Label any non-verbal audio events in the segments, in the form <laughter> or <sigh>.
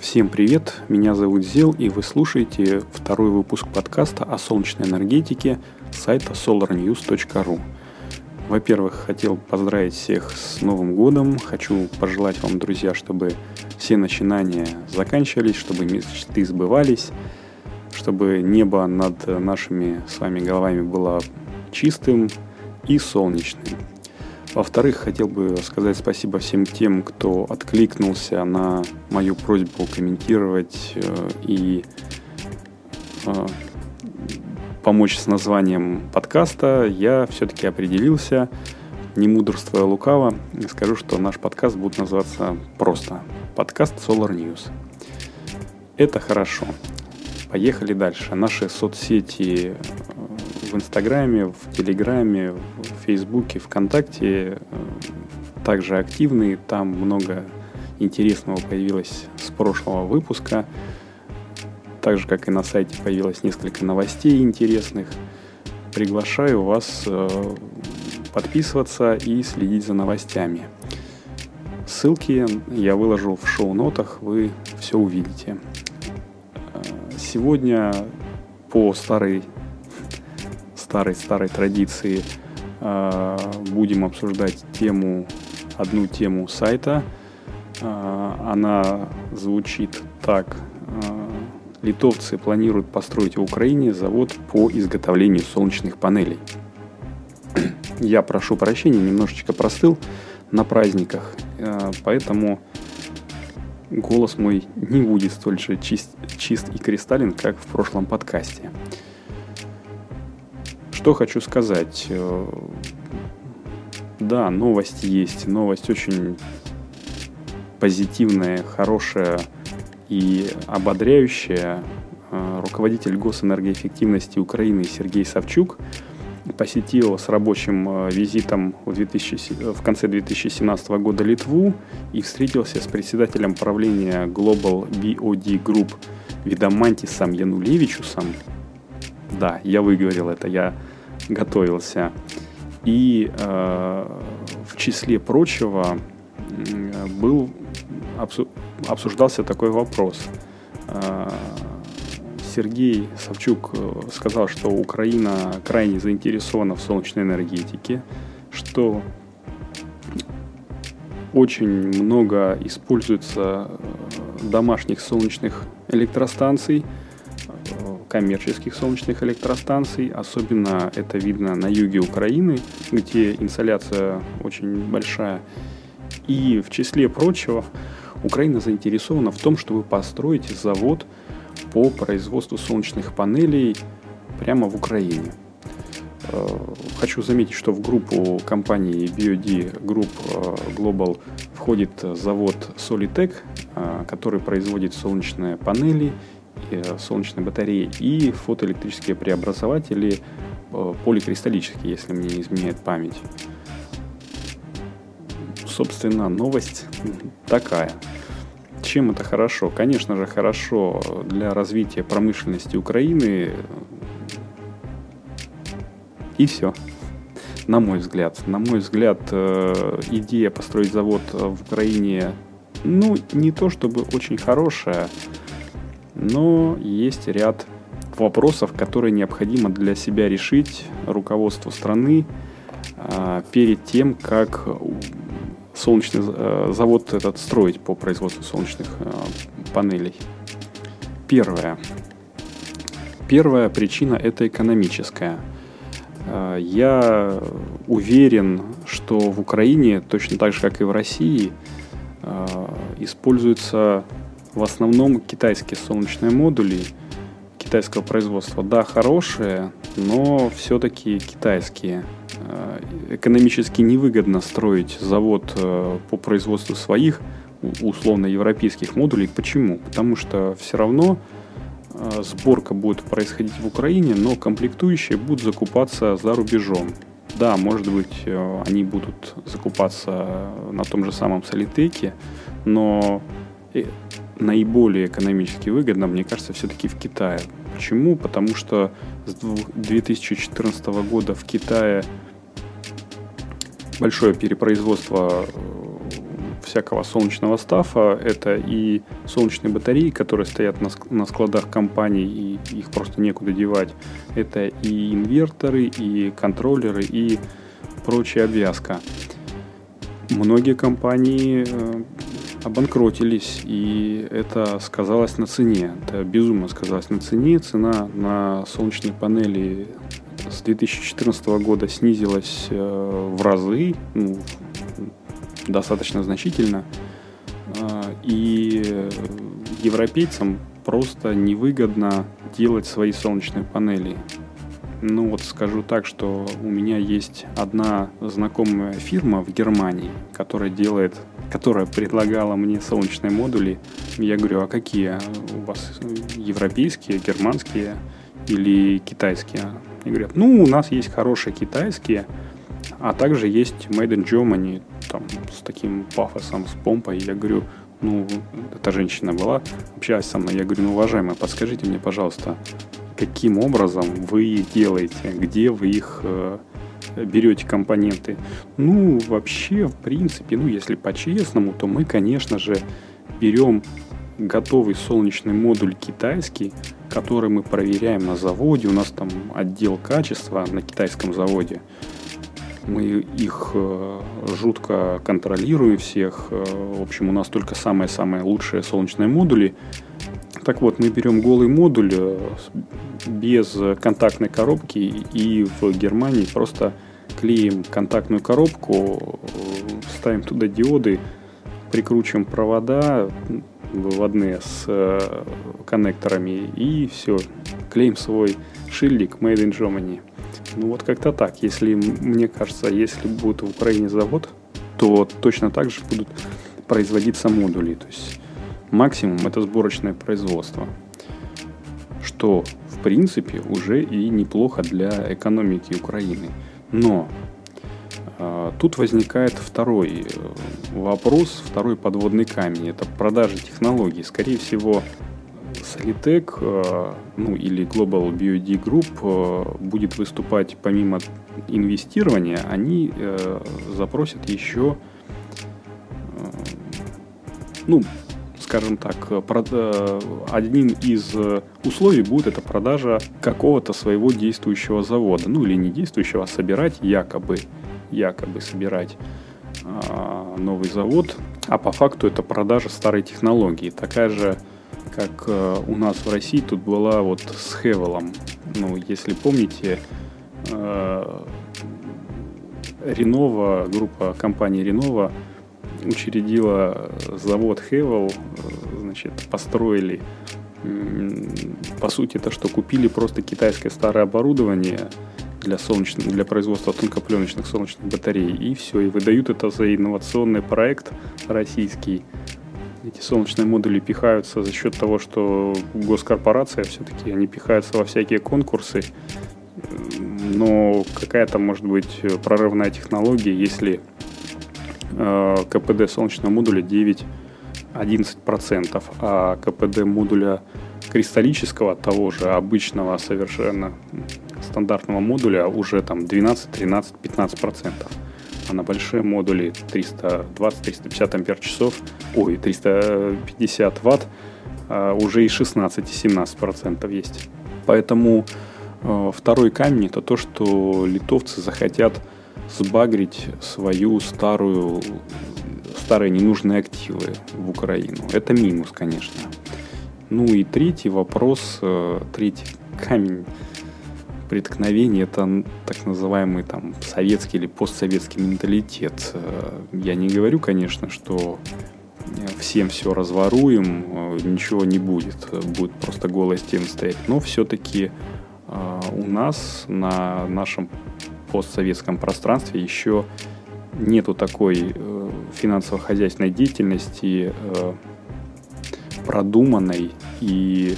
Всем привет, меня зовут Зел, и вы слушаете второй выпуск подкаста о солнечной энергетике сайта solarnews.ru. Во-первых, хотел поздравить всех с Новым годом. Хочу пожелать вам, друзья, чтобы все начинания заканчивались, чтобы мечты сбывались, чтобы небо над нашими с вами головами было чистым и солнечным. Во-вторых, хотел бы сказать спасибо всем тем, кто откликнулся на мою просьбу комментировать э, и э, помочь с названием подкаста. Я все-таки определился, не мудрствуя лукаво, скажу, что наш подкаст будет называться просто подкаст Solar News. Это хорошо. Поехали дальше. Наши соцсети в Инстаграме, в Телеграме, в Фейсбуке, ВКонтакте э, также активны. Там много интересного появилось с прошлого выпуска. Так же, как и на сайте появилось несколько новостей интересных. Приглашаю вас э, подписываться и следить за новостями. Ссылки я выложу в шоу-нотах, вы все увидите. Э, сегодня по старой старой-старой традиции э, будем обсуждать тему, одну тему сайта. Э, она звучит так. Э, литовцы планируют построить в Украине завод по изготовлению солнечных панелей. <clears throat> Я прошу прощения, немножечко простыл на праздниках, поэтому голос мой не будет столь же чист, чист и кристаллин, как в прошлом подкасте. Что хочу сказать. Э, да, новость есть. Новость очень позитивная, хорошая и ободряющая. Э, руководитель госэнергоэффективности Украины Сергей Савчук посетил с рабочим э, визитом в, 2000, в конце 2017 года Литву и встретился с председателем правления Global BOD Group Видамантисом Янулевичусом. Да, я выговорил это, я готовился. И э, в числе прочего был обсуждался такой вопрос. Э, Сергей Савчук э, сказал, что Украина крайне заинтересована в солнечной энергетике, что очень много используется э, домашних солнечных электростанций – коммерческих солнечных электростанций. Особенно это видно на юге Украины, где инсоляция очень большая. И в числе прочего, Украина заинтересована в том, чтобы построить завод по производству солнечных панелей прямо в Украине. Э, хочу заметить, что в группу компании BioD Group э, Global входит завод Solitec, э, который производит солнечные панели солнечной батареи и фотоэлектрические преобразователи э, поликристаллические, если мне не изменяет память. Собственно, новость такая. Чем это хорошо? Конечно же, хорошо для развития промышленности Украины. И все. На мой взгляд. На мой взгляд, э, идея построить завод в Украине, ну, не то чтобы очень хорошая, но есть ряд вопросов, которые необходимо для себя решить руководству страны а, перед тем, как солнечный э, завод этот строить по производству солнечных э, панелей. Первое. Первая причина это экономическая. А, я уверен, что в Украине, точно так же, как и в России, используется в основном китайские солнечные модули китайского производства. Да, хорошие, но все-таки китайские. Э, экономически невыгодно строить завод э, по производству своих условно европейских модулей. Почему? Потому что все равно э, сборка будет происходить в Украине, но комплектующие будут закупаться за рубежом. Да, может быть, они будут закупаться на том же самом Солитеке, но наиболее экономически выгодно, мне кажется, все-таки в Китае. Почему? Потому что с 2014 года в Китае большое перепроизводство э, всякого солнечного стафа. Это и солнечные батареи, которые стоят на, складах компаний, и их просто некуда девать. Это и инверторы, и контроллеры, и прочая обвязка. Многие компании э, обанкротились, и это сказалось на цене. Это безумно сказалось на цене. Цена на солнечные панели с 2014 года снизилась э, в разы, ну, достаточно значительно. Э, и европейцам просто невыгодно делать свои солнечные панели. Ну вот скажу так, что у меня есть одна знакомая фирма в Германии, которая делает, которая предлагала мне солнечные модули. Я говорю, а какие у вас европейские, германские или китайские? Они говорят, ну у нас есть хорошие китайские, а также есть Made in Germany, там, с таким пафосом, с помпой. Я говорю, ну, эта женщина была, общалась со мной. Я говорю, ну, уважаемая, подскажите мне, пожалуйста, каким образом вы их делаете, где вы их э, берете компоненты. Ну, вообще, в принципе, ну, если по-честному, то мы, конечно же, берем готовый солнечный модуль китайский, который мы проверяем на заводе. У нас там отдел качества на китайском заводе. Мы их э, жутко контролируем всех. Э, в общем, у нас только самые-самые лучшие солнечные модули. Так вот, мы берем голый модуль э, без контактной коробки и в Германии просто клеим контактную коробку, ставим туда диоды, прикручиваем провода выводные с э, коннекторами и все, клеим свой шильдик Made in Germany. Ну вот как-то так. Если, мне кажется, если будет в Украине завод, то точно так же будут производиться модули. То есть Максимум это сборочное производство, что в принципе уже и неплохо для экономики Украины. Но э, тут возникает второй э, вопрос, второй подводный камень. Это продажа технологий. Скорее всего, Solitec, э, ну или Global BioD Group э, будет выступать помимо инвестирования, они э, запросят еще э, ну, скажем так, э, одним из э, условий будет это продажа какого-то своего действующего завода. Ну или не действующего, а собирать якобы, якобы собирать а, новый завод. А по факту это продажа старой технологии. Такая же, как э, у нас в России тут была вот с Хевелом. Ну, если помните, Ренова, группа компании Ренова учредила завод Хевел, значит, построили, по сути, это что, купили просто китайское старое оборудование для, солнечных, для производства тонкопленочных солнечных батарей, и все, и выдают это за инновационный проект российский. Эти солнечные модули пихаются за счет того, что госкорпорация все-таки, они пихаются во всякие конкурсы, но какая-то может быть прорывная технология, если Э, КПД солнечного модуля 9-11%, а КПД модуля кристаллического, того же обычного совершенно стандартного модуля уже там 12, 13, 15 процентов. А на большие модули 320-350 ампер часов, ой, 350 ватт, а уже и 16-17 процентов есть. Поэтому э, второй камень это то, что литовцы захотят сбагрить свою старую, старые ненужные активы в Украину. Это минус, конечно. Ну и третий вопрос, э, третий камень преткновения, это так называемый там советский или постсоветский менталитет. Э, я не говорю, конечно, что всем все разворуем, э, ничего не будет, будет просто голая стена стоять. Но все-таки у нас на нашем постсоветском пространстве еще нету такой э, финансово-хозяйственной деятельности э, продуманной и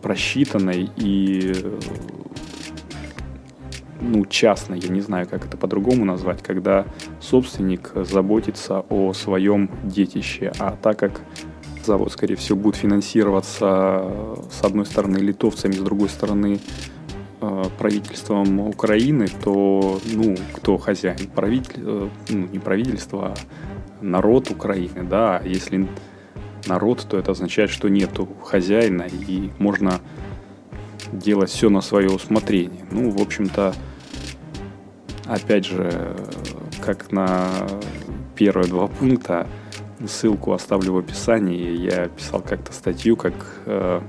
просчитанной и э, ну, частной, я не знаю, как это по-другому назвать, когда собственник заботится о своем детище. А так как завод, скорее всего, будет финансироваться с одной стороны литовцами, с другой стороны Э, правительством Украины, то, ну, кто хозяин? Правитель, э, ну, не правительство, а народ Украины, да, если народ, то это означает, что нету хозяина и можно делать все на свое усмотрение. Ну, в общем-то, опять же, как на первые два пункта, ссылку оставлю в описании. Я писал как-то статью, как э,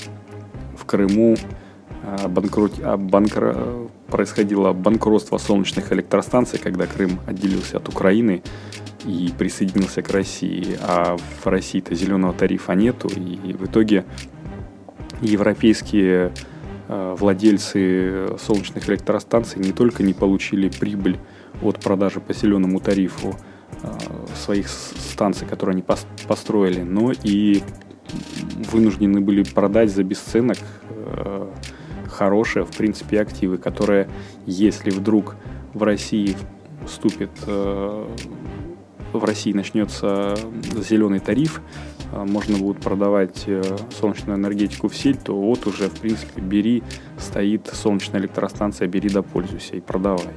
в Крыму э, банкрот... банкр... происходило банкротство солнечных электростанций, когда Крым отделился от Украины и присоединился к России, а в России-то зеленого тарифа нету, и в итоге европейские э, владельцы солнечных электростанций не только не получили прибыль от продажи по зеленому тарифу своих станций, которые они построили, но и вынуждены были продать за бесценок хорошие, в принципе, активы, которые, если вдруг в России вступит в России начнется зеленый тариф, а, можно будет продавать э, солнечную энергетику в сеть, то вот уже, в принципе, бери, стоит солнечная электростанция, бери да пользуйся и продавай.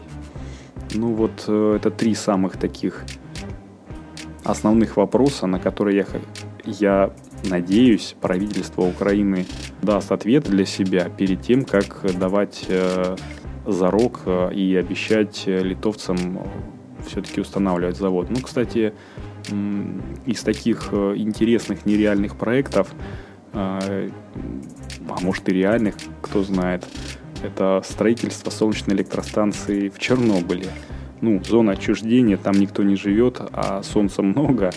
Ну вот э, это три самых таких основных вопроса, на которые я, я надеюсь, правительство Украины даст ответ для себя перед тем, как давать э, зарок и обещать литовцам все-таки устанавливать завод. Ну, кстати, из таких э, интересных нереальных проектов, а может и реальных, кто знает, это строительство солнечной электростанции в Чернобыле. Ну, зона отчуждения, там никто не живет, а солнца <laughs> много.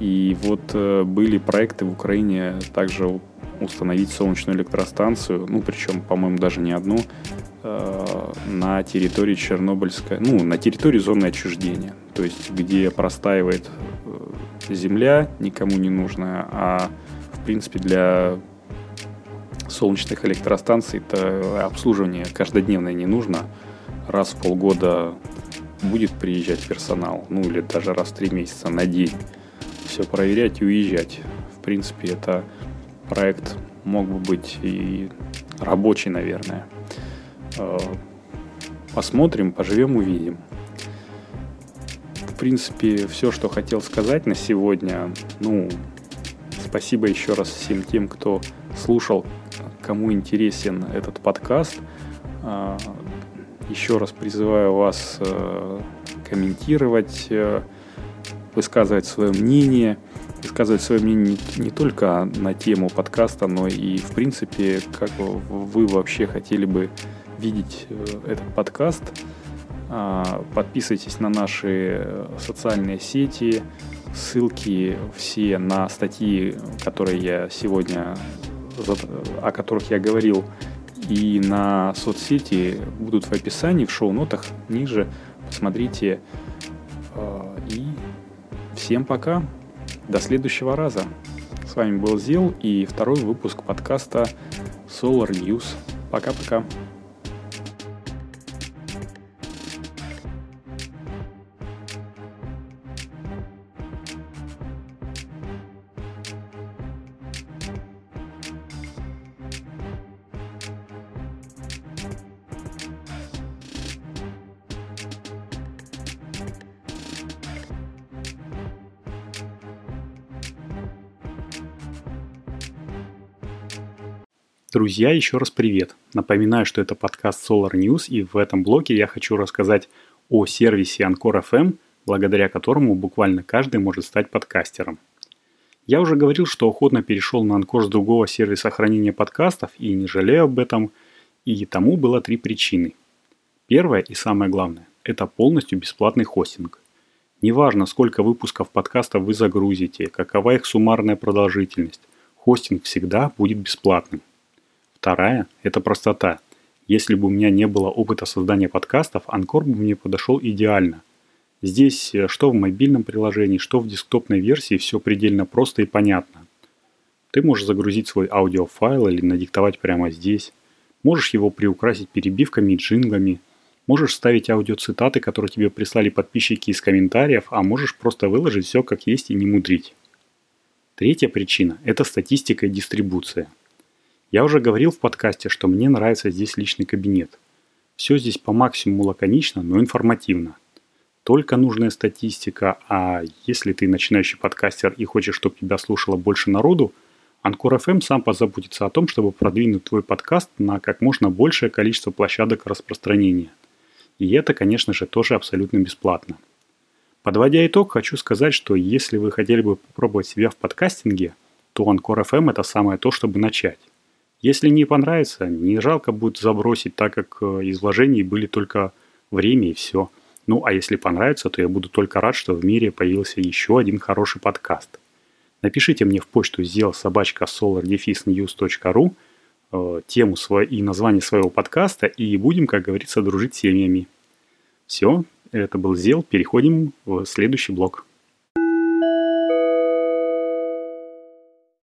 И вот э, были проекты в Украине также установить солнечную электростанцию, ну, причем, по-моему, даже не одну, Э, на территории Чернобыльской, ну, на территории зоны отчуждения, то есть где простаивает э, земля, никому не нужная, а в принципе для солнечных электростанций это обслуживание каждодневное не нужно. Раз в полгода будет приезжать персонал, ну или даже раз в три месяца на день. Все проверять и уезжать. В принципе, это проект мог бы быть и рабочий, наверное. Э, посмотрим, поживем, увидим. В принципе, все, что хотел сказать на сегодня. Ну, спасибо еще раз всем тем, кто слушал, кому интересен этот подкаст. Э, еще раз призываю вас э, комментировать, высказывать свое мнение, высказывать свое мнение не, не только на тему подкаста, но и в принципе, как вы вообще хотели бы видеть э, этот подкаст. А, подписывайтесь на наши социальные сети. Ссылки все на статьи, которые я сегодня, о которых я говорил, и на соцсети будут в описании, в шоу-нотах ниже. Посмотрите. Всем пока. До следующего раза. С вами был Зил и второй выпуск подкаста Solar News. Пока-пока. Друзья, еще раз привет. Напоминаю, что это подкаст Solar News, и в этом блоке я хочу рассказать о сервисе Anchor FM, благодаря которому буквально каждый может стать подкастером. Я уже говорил, что охотно перешел на Anchor с другого сервиса хранения подкастов и не жалею об этом, и тому было три причины. Первое и самое главное – это полностью бесплатный хостинг. Неважно, сколько выпусков подкастов вы загрузите, какова их суммарная продолжительность, хостинг всегда будет бесплатным. Вторая – это простота. Если бы у меня не было опыта создания подкастов, Анкор бы мне подошел идеально. Здесь э, что в мобильном приложении, что в десктопной версии все предельно просто и понятно. Ты можешь загрузить свой аудиофайл или надиктовать прямо здесь. Можешь его приукрасить перебивками и джинглами. Можешь ставить аудиоцитаты, которые тебе прислали подписчики из комментариев, а можешь просто выложить все как есть и не мудрить. Третья причина – это статистика и дистрибуция – я уже говорил в подкасте, что мне нравится здесь личный кабинет. Все здесь по максимуму лаконично, но информативно. только нужная статистика, а если ты начинающий подкастер и хочешь, чтобы тебя слушало больше народу, Анкор FM сам позаботится о том, чтобы продвинуть твой подкаст на как можно большее количество площадок распространения. И это, конечно же, тоже абсолютно бесплатно. Подводя итог, хочу сказать, что если вы хотели бы попробовать себя в подкастинге, то Анкор FM это самое то, чтобы начать. Если не понравится, не жалко будет забросить, так как э, из вложений были только время и все. Ну, а если понравится, то я буду только рад, что в мире появился еще один хороший подкаст. Напишите мне в почту сделал собачка solardefisnews.ru тему и название своего подкаста, и будем, как говорится, дружить семьями. Все, это был Зел, переходим в следующий блок.